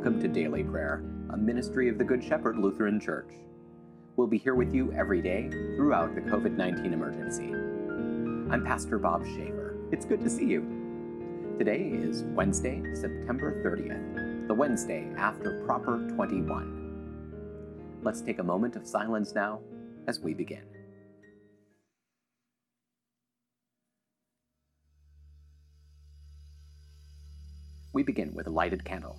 welcome to Daily Prayer, a ministry of the Good Shepherd Lutheran Church. We'll be here with you every day throughout the COVID 19 emergency. I'm Pastor Bob Shaver. It's good to see you. Today is Wednesday, September 30th, the Wednesday after Proper 21. Let's take a moment of silence now as we begin. We begin with a lighted candle.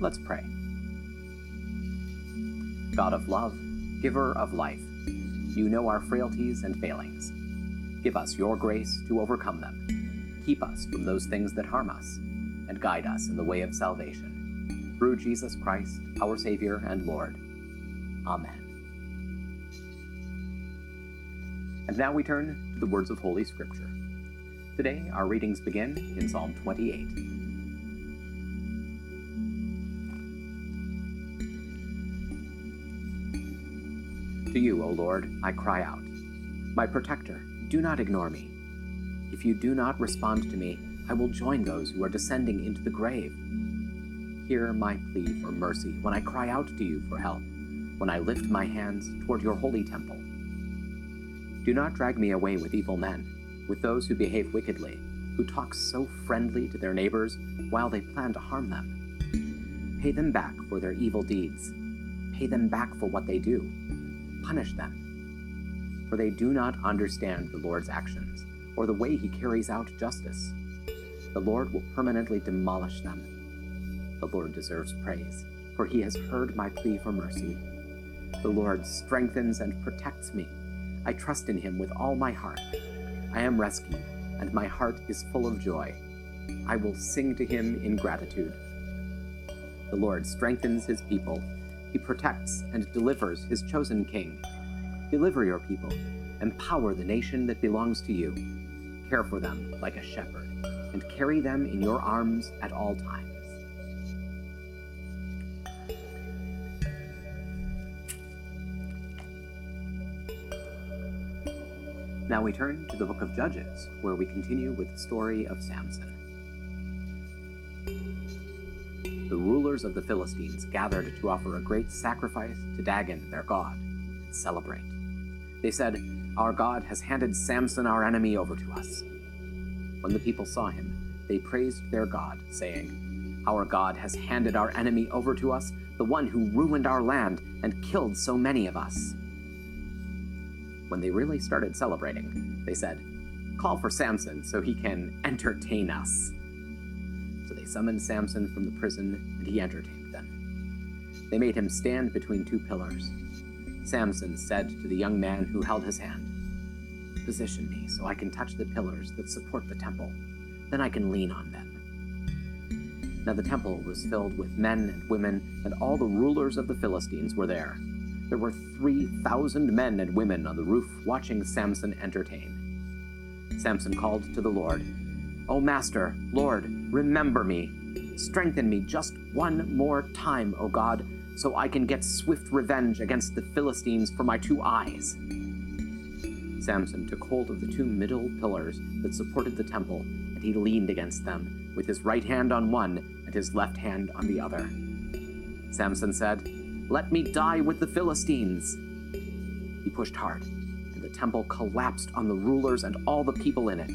Let's pray. God of love, giver of life, you know our frailties and failings. Give us your grace to overcome them. Keep us from those things that harm us, and guide us in the way of salvation. Through Jesus Christ, our Savior and Lord. Amen. And now we turn to the words of Holy Scripture. Today, our readings begin in Psalm 28. To you, O Lord, I cry out. My protector, do not ignore me. If you do not respond to me, I will join those who are descending into the grave. Hear my plea for mercy when I cry out to you for help, when I lift my hands toward your holy temple. Do not drag me away with evil men, with those who behave wickedly, who talk so friendly to their neighbors while they plan to harm them. Pay them back for their evil deeds. Pay them back for what they do punish them. For they do not understand the Lord's actions or the way he carries out justice. The Lord will permanently demolish them. The Lord deserves praise, for he has heard my plea for mercy. The Lord strengthens and protects me. I trust in him with all my heart. I am rescued, and my heart is full of joy. I will sing to him in gratitude. The Lord strengthens his people he protects and delivers his chosen king. Deliver your people, empower the nation that belongs to you. Care for them like a shepherd, and carry them in your arms at all times. Now we turn to the book of Judges, where we continue with the story of Samson. Of the Philistines gathered to offer a great sacrifice to Dagon, their god, and celebrate. They said, Our God has handed Samson, our enemy, over to us. When the people saw him, they praised their God, saying, Our God has handed our enemy over to us, the one who ruined our land and killed so many of us. When they really started celebrating, they said, Call for Samson so he can entertain us. Summoned Samson from the prison, and he entertained them. They made him stand between two pillars. Samson said to the young man who held his hand, Position me so I can touch the pillars that support the temple. Then I can lean on them. Now the temple was filled with men and women, and all the rulers of the Philistines were there. There were 3,000 men and women on the roof watching Samson entertain. Samson called to the Lord, O Master, Lord, remember me. Strengthen me just one more time, O God, so I can get swift revenge against the Philistines for my two eyes. Samson took hold of the two middle pillars that supported the temple, and he leaned against them, with his right hand on one and his left hand on the other. Samson said, Let me die with the Philistines. He pushed hard, and the temple collapsed on the rulers and all the people in it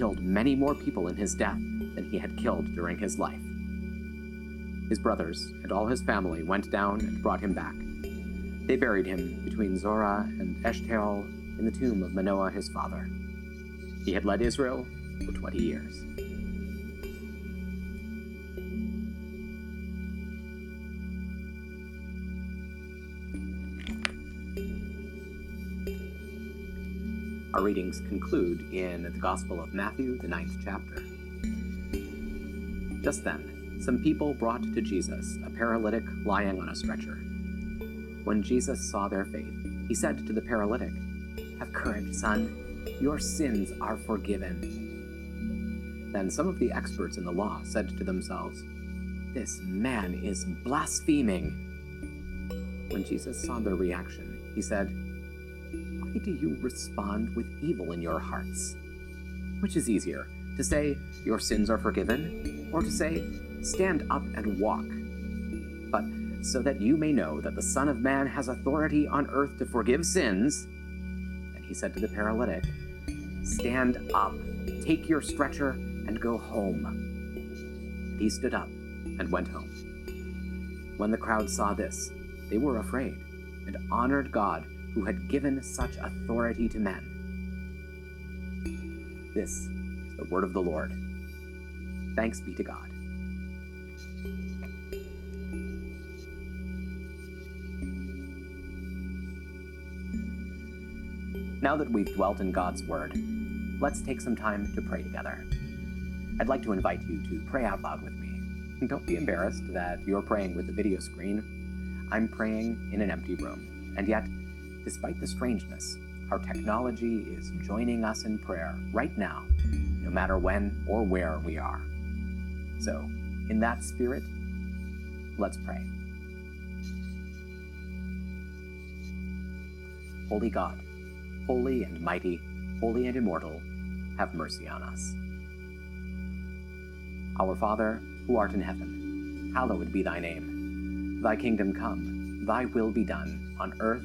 killed many more people in his death than he had killed during his life. His brothers and all his family went down and brought him back. They buried him between Zorah and Eshtaol in the tomb of Manoah his father. He had led Israel for 20 years. Our readings conclude in the Gospel of Matthew, the ninth chapter. Just then, some people brought to Jesus a paralytic lying on a stretcher. When Jesus saw their faith, he said to the paralytic, Have courage, son, your sins are forgiven. Then some of the experts in the law said to themselves, This man is blaspheming. When Jesus saw their reaction, he said, Why do you respond with evil in your hearts? Which is easier, to say, Your sins are forgiven, or to say, Stand up and walk? But so that you may know that the Son of Man has authority on earth to forgive sins. And he said to the paralytic, Stand up, take your stretcher, and go home. And he stood up and went home. When the crowd saw this, they were afraid and honored God who had given such authority to men. This is the word of the Lord. Thanks be to God. Now that we've dwelt in God's Word, let's take some time to pray together. I'd like to invite you to pray out loud with me. Don't be embarrassed that you're praying with the video screen. I'm praying in an empty room. And yet, despite the strangeness, our technology is joining us in prayer right now, no matter when or where we are. So, in that spirit, let's pray. Holy God, holy and mighty, holy and immortal, have mercy on us. Our Father, who art in heaven, hallowed be thy name. Thy kingdom come, thy will be done, on earth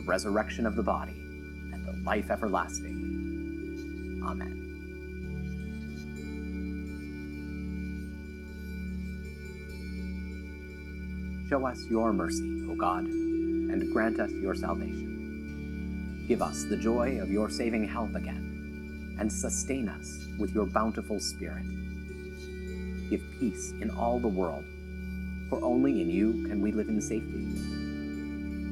the resurrection of the body, and the life everlasting. Amen. Show us your mercy, O God and grant us your salvation. Give us the joy of your saving help again, and sustain us with your bountiful Spirit. Give peace in all the world, for only in you can we live in safety.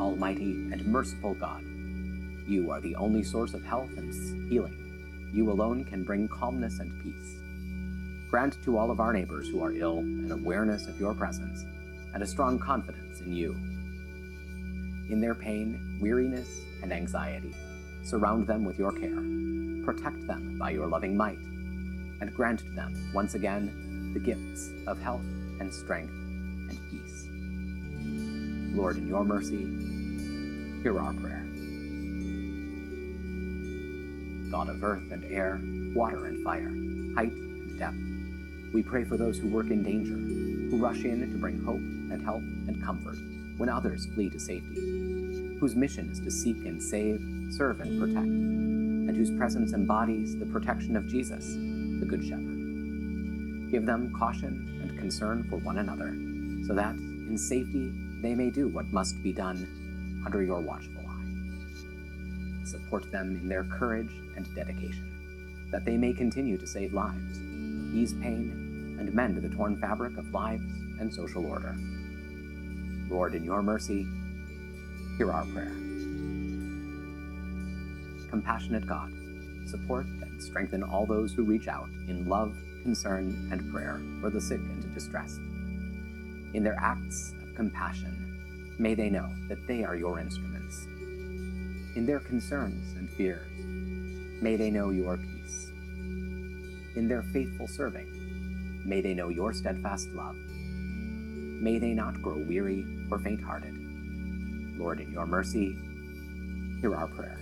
Almighty and merciful God, you are the only source of health and healing. You alone can bring calmness and peace. Grant to all of our neighbors who are ill an awareness of your presence and a strong confidence in you. In their pain, weariness, and anxiety, surround them with your care, protect them by your loving might, and grant them, once again, the gifts of health and strength and peace. Lord, in your mercy, hear our prayer. God of earth and air, water and fire, height and depth, we pray for those who work in danger, who rush in to bring hope and help and comfort when others flee to safety, whose mission is to seek and save, serve and protect, and whose presence embodies the protection of Jesus, the Good Shepherd. Give them caution and concern for one another, so that, in safety, they may do what must be done under your watchful eye. Support them in their courage and dedication, that they may continue to save lives, ease pain, and mend the torn fabric of lives and social order. Lord, in your mercy, hear our prayer. Compassionate God, support and strengthen all those who reach out in love, concern, and prayer for the sick and distressed. In their acts compassion, may they know that they are your instruments. In their concerns and fears, may they know your peace. In their faithful serving, may they know your steadfast love. May they not grow weary or faint hearted. Lord, in your mercy, hear our prayer.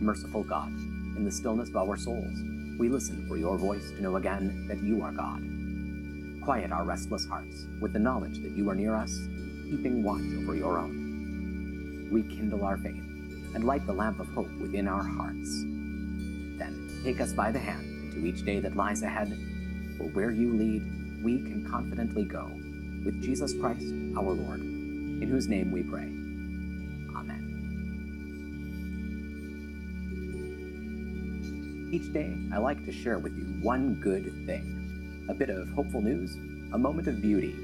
Merciful God, in the stillness of our souls, we listen for your voice to know again that you are God. Quiet our restless hearts with the knowledge that you are near us, keeping watch over your own. Rekindle our faith and light the lamp of hope within our hearts. Then take us by the hand into each day that lies ahead, for where you lead, we can confidently go, with Jesus Christ, our Lord, in whose name we pray. Amen. Each day, I like to share with you one good thing a bit of hopeful news, a moment of beauty,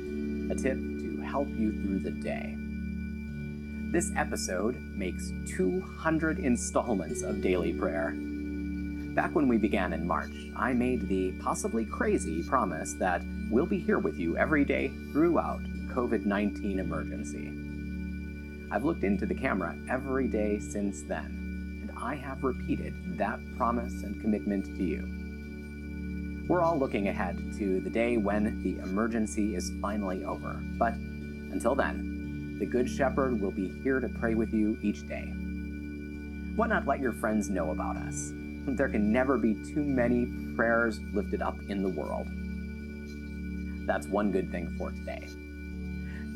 a tip to help you through the day. This episode makes 200 installments of daily prayer. Back when we began in March, I made the possibly crazy promise that we'll be here with you every day throughout the COVID 19 emergency. I've looked into the camera every day since then, and I have repeated that promise and commitment to you. We're all looking ahead to the day when the emergency is finally over, but until then, the Good Shepherd will be here to pray with you each day. Why not let your friends know about us? There can never be too many prayers lifted up in the world. That's one good thing for today.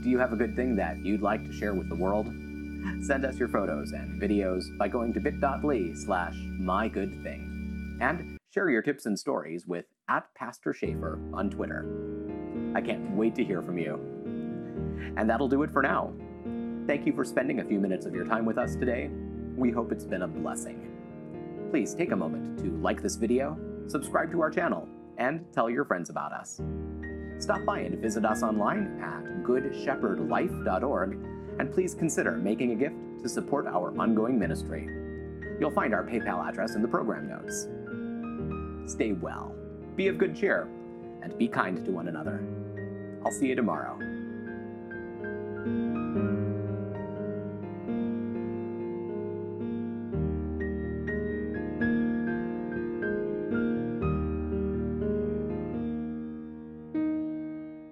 Do you have a good thing that you'd like to share with the world? Send us your photos and videos by going to bit.ly slash mygoodthing. And share your tips and stories with at Pastor Schaefer on Twitter. I can't wait to hear from you. And that'll do it for now. Thank you for spending a few minutes of your time with us today. We hope it's been a blessing. Please take a moment to like this video, subscribe to our channel, and tell your friends about us. Stop by and visit us online at goodshepherdlife.org, and please consider making a gift to support our ongoing ministry. You'll find our PayPal address in the program notes. Stay well, be of good cheer, and be kind to one another. I'll see you tomorrow.